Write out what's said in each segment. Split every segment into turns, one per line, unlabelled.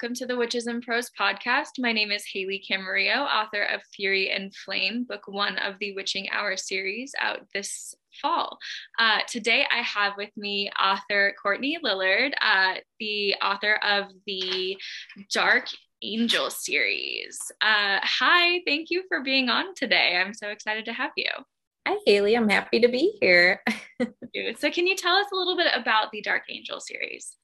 welcome to the Witches and Prose podcast. My name is Haley Camarillo, author of Fury and Flame, book one of the Witching Hour series out this fall. Uh, today I have with me author Courtney Lillard, uh, the author of the Dark Angel series. Uh, hi, thank you for being on today. I'm so excited to have you.
Hi, Haley. I'm happy to be here.
so, can you tell us a little bit about the Dark Angel series?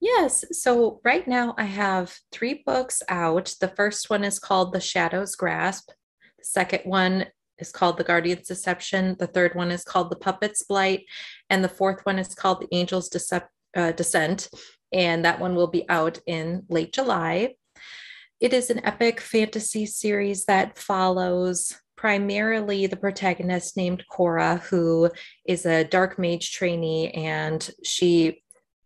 Yes. So, right now I have three books out. The first one is called The Shadow's Grasp. The second one is called The Guardian's Deception. The third one is called The Puppet's Blight. And the fourth one is called The Angel's Decep- uh, Descent. And that one will be out in late July. It is an epic fantasy series that follows primarily the protagonist named Coura, who is a dark mage trainee, and she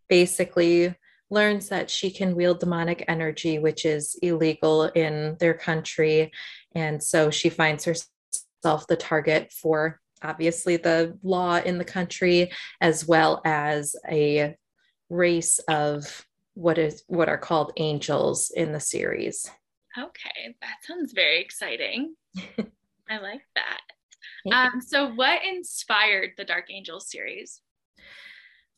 basically learns that she can wield demonic energy, which is illegal in their country. And so she finds herself the target for obviously the law in the country, as well as a race of what is what are called angels in the series.
Okay, that sounds very exciting. I like that. Um, so, what inspired the Dark Angels series?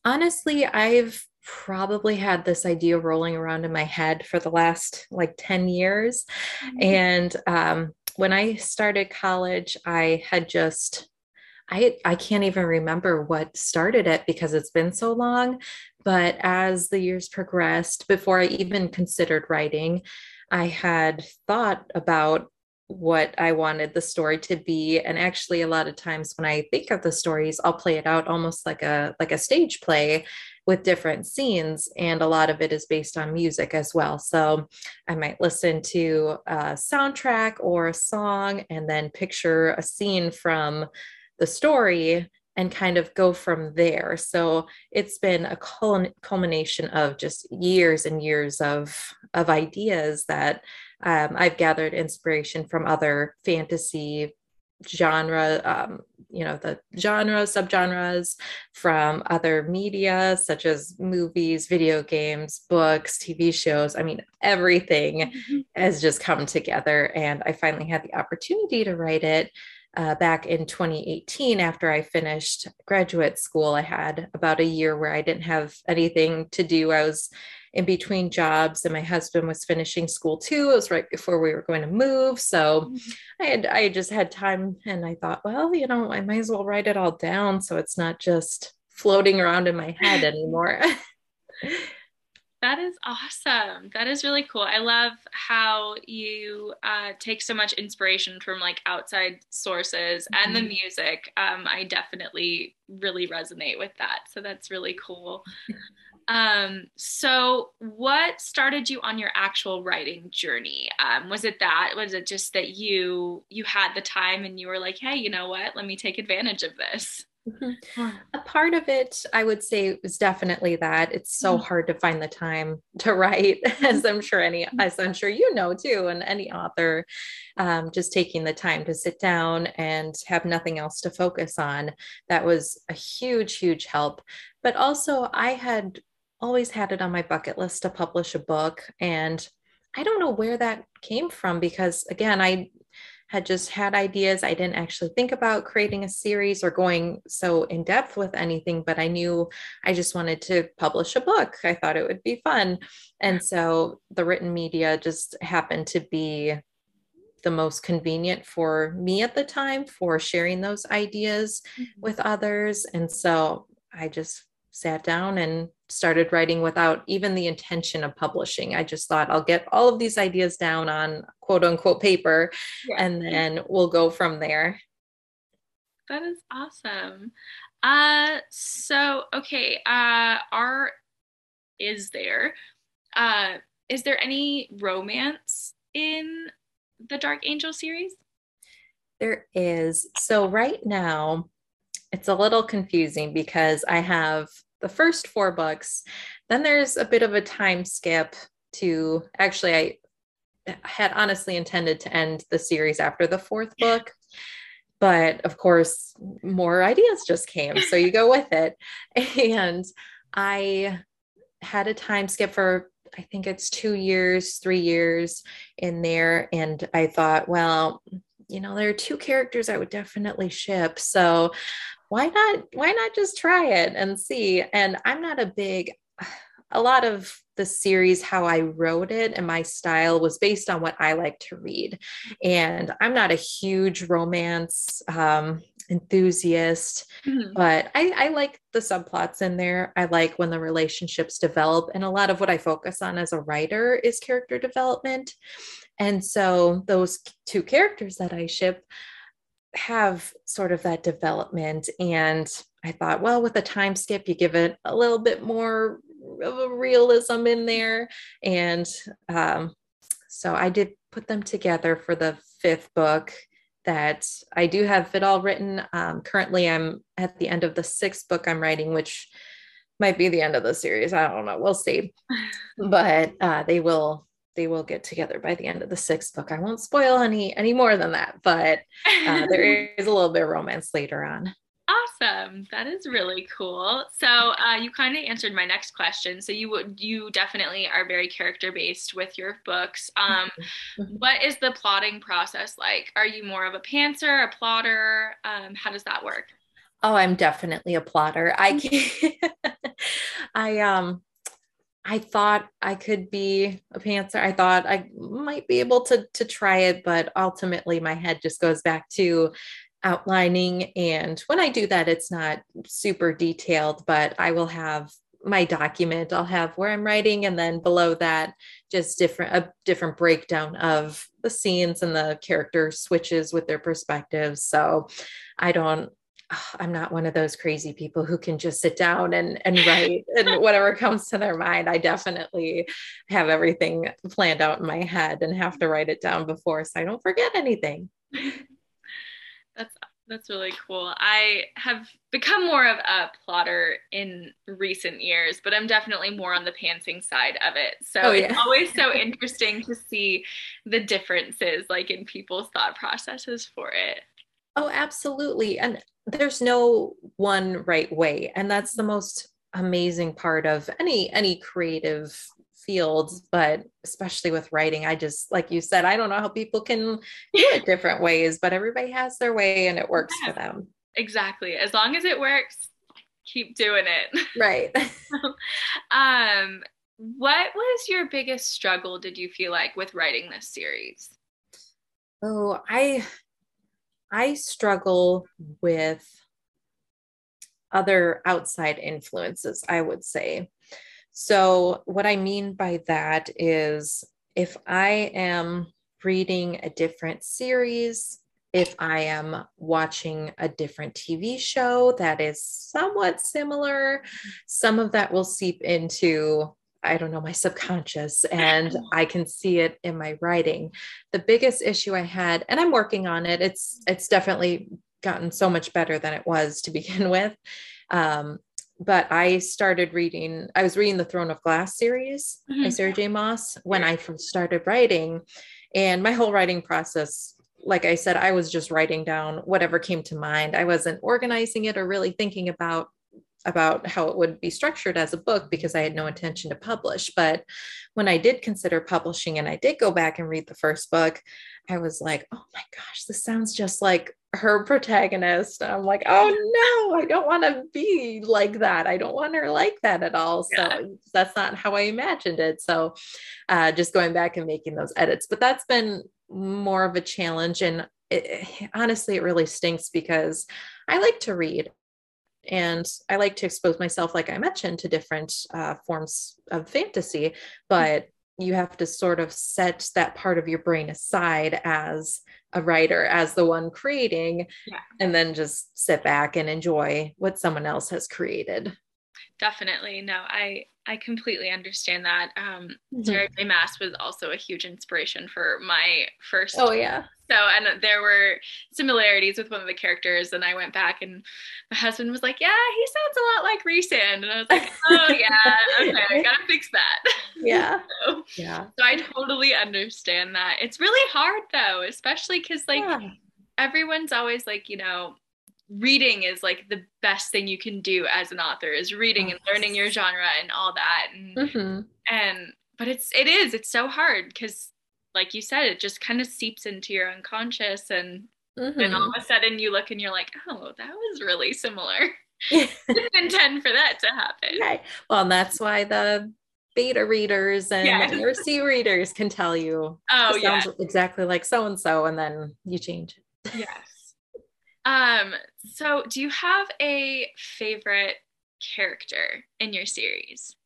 Honestly, I've probably had this idea rolling around in my head for the last like 10 years. Mm-hmm. And um, when I started college, I had just I, I can't even remember what started it because it's been so long. But as the years progressed, before I even considered writing, I had thought about what I wanted the story to be. And actually, a lot of times when I think of the stories, I'll play it out almost like a like a stage play with different scenes. And a lot of it is based on music as well. So I might listen to a soundtrack or a song and then picture a scene from the story and kind of go from there. So it's been a culmination of just years and years of of ideas that um, I've gathered inspiration from other fantasy genre, um, you know, the genre subgenres from other media such as movies, video games, books, TV shows. I mean, everything mm-hmm. has just come together, and I finally had the opportunity to write it uh, back in 2018 after I finished graduate school. I had about a year where I didn't have anything to do. I was in between jobs and my husband was finishing school too. It was right before we were going to move. So mm-hmm. I had I just had time and I thought, well, you know, I might as well write it all down so it's not just floating around in my head anymore.
That is awesome. That is really cool. I love how you uh, take so much inspiration from like outside sources mm-hmm. and the mm-hmm. music. Um, I definitely really resonate with that. So that's really cool. Um, so what started you on your actual writing journey? Um, was it that? Was it just that you you had the time and you were like, hey, you know what? Let me take advantage of this.
Mm-hmm. A part of it, I would say, was definitely that it's so mm-hmm. hard to find the time to write, as I'm sure any, mm-hmm. as I'm sure you know too, and any author, um, just taking the time to sit down and have nothing else to focus on. That was a huge, huge help. But also, I had always had it on my bucket list to publish a book, and I don't know where that came from because, again, I had just had ideas. I didn't actually think about creating a series or going so in depth with anything, but I knew I just wanted to publish a book. I thought it would be fun. And so the written media just happened to be the most convenient for me at the time for sharing those ideas mm-hmm. with others. And so I just sat down and started writing without even the intention of publishing. I just thought I'll get all of these ideas down on quote unquote paper yeah. and then we'll go from there.
That is awesome. Uh so okay, uh art is there. Uh is there any romance in the Dark Angel series?
There is. So right now it's a little confusing because I have the first four books. Then there's a bit of a time skip to actually, I had honestly intended to end the series after the fourth book. But of course, more ideas just came. So you go with it. And I had a time skip for I think it's two years, three years in there. And I thought, well, you know, there are two characters I would definitely ship. So why not, why not just try it and see? And I'm not a big, a lot of the series, how I wrote it and my style was based on what I like to read. And I'm not a huge romance um, enthusiast, mm-hmm. but I, I like the subplots in there. I like when the relationships develop. And a lot of what I focus on as a writer is character development. And so those two characters that I ship have sort of that development. And I thought, well, with a time skip, you give it a little bit more of a realism in there. And um, so I did put them together for the fifth book that I do have it all written. Um, currently, I'm at the end of the sixth book I'm writing, which might be the end of the series. I don't know. We'll see. But uh, they will they will get together by the end of the sixth book. I won't spoil any any more than that, but uh, there is a little bit of romance later on.
Awesome. That is really cool. So uh, you kind of answered my next question. So you would you definitely are very character based with your books. Um, mm-hmm. what is the plotting process like? Are you more of a pantser, a plotter? Um, how does that work?
Oh, I'm definitely a plotter. I can I um I thought I could be a pantser. I thought I might be able to to try it, but ultimately my head just goes back to outlining. And when I do that, it's not super detailed, but I will have my document. I'll have where I'm writing, and then below that, just different a different breakdown of the scenes and the character switches with their perspectives. So I don't I'm not one of those crazy people who can just sit down and, and write and whatever comes to their mind. I definitely have everything planned out in my head and have to write it down before so I don't forget anything.
That's that's really cool. I have become more of a plotter in recent years, but I'm definitely more on the pantsing side of it. So oh, yeah. it's always so interesting to see the differences like in people's thought processes for it.
Oh, absolutely. And there's no one right way. And that's the most amazing part of any any creative fields, but especially with writing, I just, like you said, I don't know how people can do it different ways, but everybody has their way and it works yeah, for them.
Exactly. As long as it works, keep doing it.
Right.
um, what was your biggest struggle, did you feel like, with writing this series?
Oh, I I struggle with other outside influences, I would say. So, what I mean by that is if I am reading a different series, if I am watching a different TV show that is somewhat similar, some of that will seep into, I don't know, my subconscious, and I can see it in my writing. The biggest issue I had, and I'm working on it, it's it's definitely gotten so much better than it was to begin with. Um, but I started reading, I was reading the Throne of Glass series mm-hmm. by Sarah J. Maas when I first started writing. And my whole writing process, like I said, I was just writing down whatever came to mind. I wasn't organizing it or really thinking about about how it would be structured as a book because I had no intention to publish. But when I did consider publishing and I did go back and read the first book, I was like, oh my gosh, this sounds just like her protagonist. I'm like, oh no, I don't want to be like that. I don't want her like that at all. So yeah. that's not how I imagined it. So uh, just going back and making those edits. But that's been more of a challenge. And it, honestly, it really stinks because I like to read and I like to expose myself, like I mentioned, to different uh, forms of fantasy. But you have to sort of set that part of your brain aside as a writer as the one creating yeah. and then just sit back and enjoy what someone else has created
definitely no i i completely understand that um mm-hmm. Sarah J. Maas was also a huge inspiration for my first
oh yeah
so, and there were similarities with one of the characters, and I went back, and my husband was like, "Yeah, he sounds a lot like Rhysand," and I was like, "Oh yeah, okay, I gotta fix that."
Yeah,
so, yeah. So I totally understand that. It's really hard though, especially because like yeah. everyone's always like, you know, reading is like the best thing you can do as an author is reading and learning your genre and all that, and, mm-hmm. and but it's it is it's so hard because like you said it just kind of seeps into your unconscious and mm-hmm. then all of a sudden you look and you're like oh that was really similar. Didn't intend for that to happen.
Right. Well and that's why the beta readers and yeah. C readers can tell you
oh yeah.
exactly like so and so and then you change
it. Yes um so do you have a favorite character in your series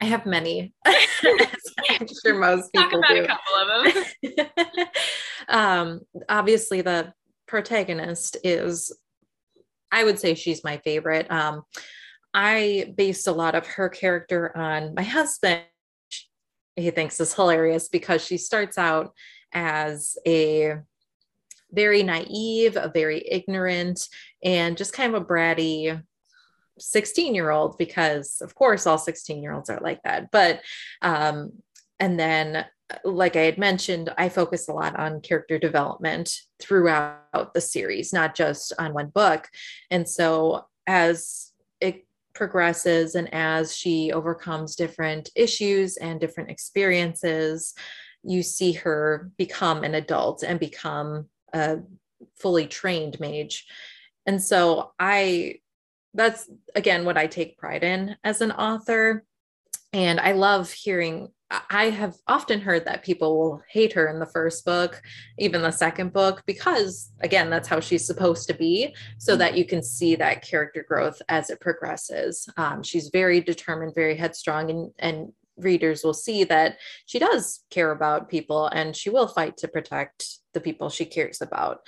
I have many. I'm sure most people
Talk about
do.
a couple of them.
um, obviously, the protagonist is, I would say, she's my favorite. Um, I based a lot of her character on my husband. He thinks is hilarious because she starts out as a very naive, a very ignorant, and just kind of a bratty 16 year old because of course all 16 year olds are like that. But um and then like i had mentioned i focus a lot on character development throughout the series not just on one book. And so as it progresses and as she overcomes different issues and different experiences you see her become an adult and become a fully trained mage and so i that's again what I take pride in as an author. And I love hearing, I have often heard that people will hate her in the first book, even the second book, because again, that's how she's supposed to be, so that you can see that character growth as it progresses. Um, she's very determined, very headstrong, and, and readers will see that she does care about people and she will fight to protect the people she cares about.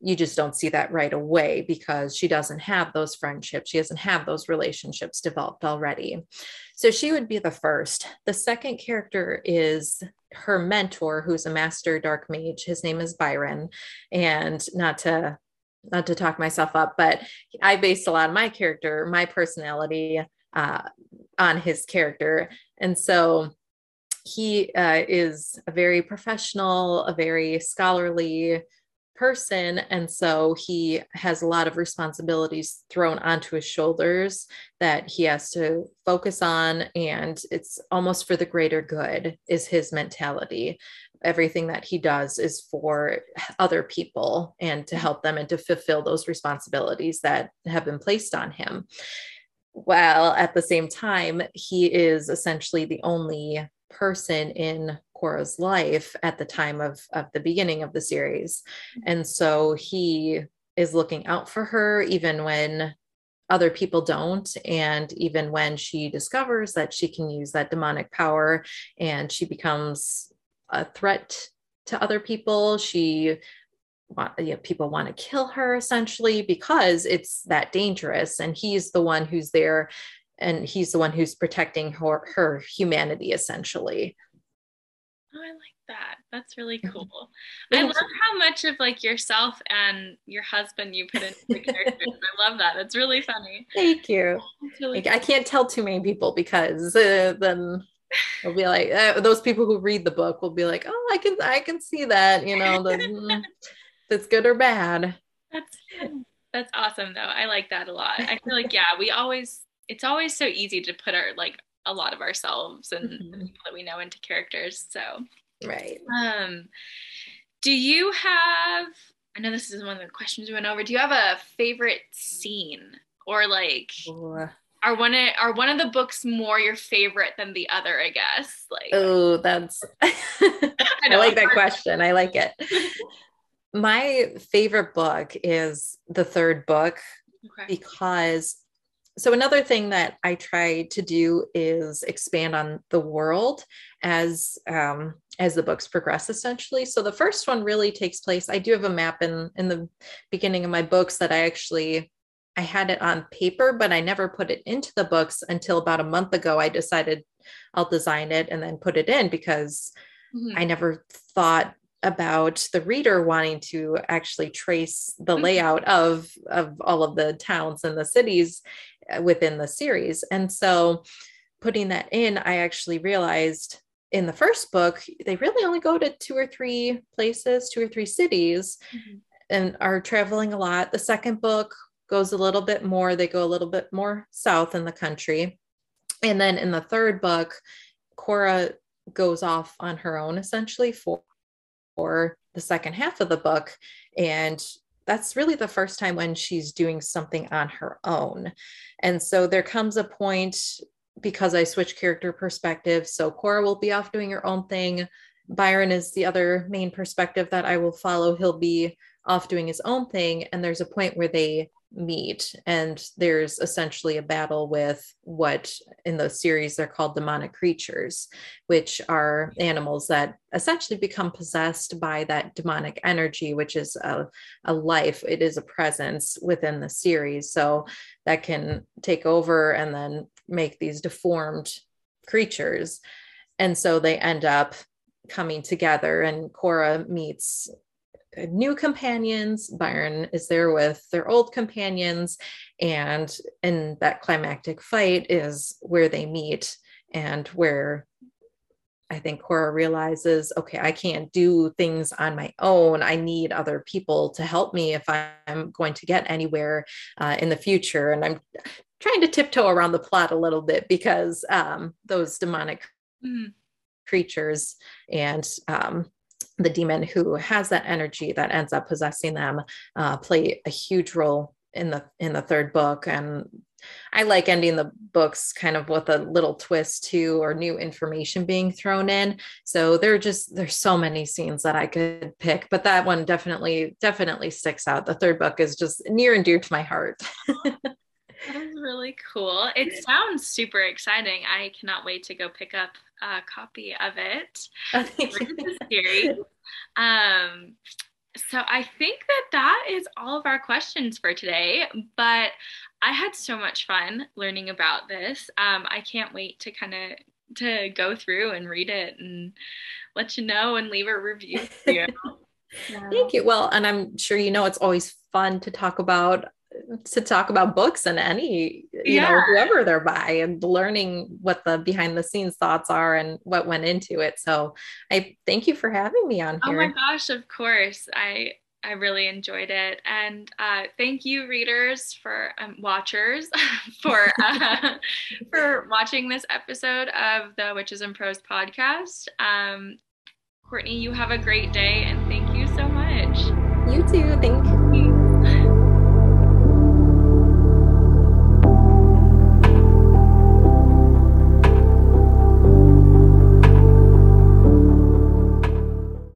You just don't see that right away because she doesn't have those friendships. She doesn't have those relationships developed already. So she would be the first. The second character is her mentor, who's a master dark mage. His name is Byron. And not to not to talk myself up, but I based a lot of my character, my personality uh, on his character. And so he uh, is a very professional, a very scholarly person. And so he has a lot of responsibilities thrown onto his shoulders that he has to focus on. And it's almost for the greater good, is his mentality. Everything that he does is for other people and to help them and to fulfill those responsibilities that have been placed on him while at the same time, he is essentially the only person in Coura's life at the time of, of the beginning of the series. Mm-hmm. And so he is looking out for her even when other people don't. And even when she discovers that she can use that demonic power and she becomes a threat to other people, she want, you know, people want to kill her essentially because it's that dangerous. And he's the one who's there and he's the one who's protecting her, her humanity essentially.
Oh, I like that. That's really mm-hmm. cool. I love how much of like yourself and your husband you put into the characters. I love that. It's really funny.
Thank you. Really cool. I can't tell too many people because uh, then they'll be like uh, those people who read the book will be like, oh, I can I can see that. You know, the, it's good or bad.
That's that's awesome though. I like that a lot. I feel like yeah, we always it's always so easy to put our like a lot of ourselves and mm-hmm. the people that we know into characters. So
right.
Um do you have I know this is one of the questions we went over. Do you have a favorite scene or like Ooh. are one of are one of the books more your favorite than the other, I guess? Like
Oh, that's I, I like that question. I like it. My favorite book is the third book okay. because so another thing that i try to do is expand on the world as um, as the books progress essentially so the first one really takes place i do have a map in in the beginning of my books that i actually i had it on paper but i never put it into the books until about a month ago i decided i'll design it and then put it in because mm-hmm. i never thought about the reader wanting to actually trace the mm-hmm. layout of of all of the towns and the cities uh, within the series and so putting that in i actually realized in the first book they really only go to two or three places two or three cities mm-hmm. and are traveling a lot the second book goes a little bit more they go a little bit more south in the country and then in the third book Coura goes off on her own essentially for, for the second half of the book. And that's really the first time when she's doing something on her own. And so there comes a point because I switch character perspective. So Coura will be off doing her own thing. Byron is the other main perspective that I will follow. He'll be off doing his own thing. And there's a point where they meet and there's essentially a battle with what in the series they're called demonic creatures which are animals that essentially become possessed by that demonic energy which is a, a life. It is a presence within the series. So that can take over and then make these deformed creatures. And so they end up coming together and coura meets new companions. Byron is there with their old companions. And in that climactic fight is where they meet and where I think Coura realizes, okay, I can't do things on my own. I need other people to help me if I'm going to get anywhere uh, in the future. And I'm trying to tiptoe around the plot a little bit because um, those demonic mm-hmm. creatures and um, the demon who has that energy that ends up possessing them uh, play a huge role in the in the third book and i like ending the books kind of with a little twist too or new information being thrown in so there are just there's so many scenes that i could pick but that one definitely definitely sticks out the third book is just near and dear to my heart
That is really cool. It sounds super exciting. I cannot wait to go pick up a copy of it. series. Um, so I think that that is all of our questions for today. But I had so much fun learning about this. Um, I can't wait to kind of to go through and read it and let you know and leave a review.
yeah. Thank you. Well, and I'm sure you know it's always fun to talk about to talk about books and any you yeah. know whoever they're by and learning what the behind the scenes thoughts are and what went into it so i thank you for having me on here
oh my gosh of course i I really enjoyed it, and uh, thank you, readers, for um, watchers, for uh, for watching this episode of the Witches and Prose podcast. Um, Courtney, you have a great day, and thank you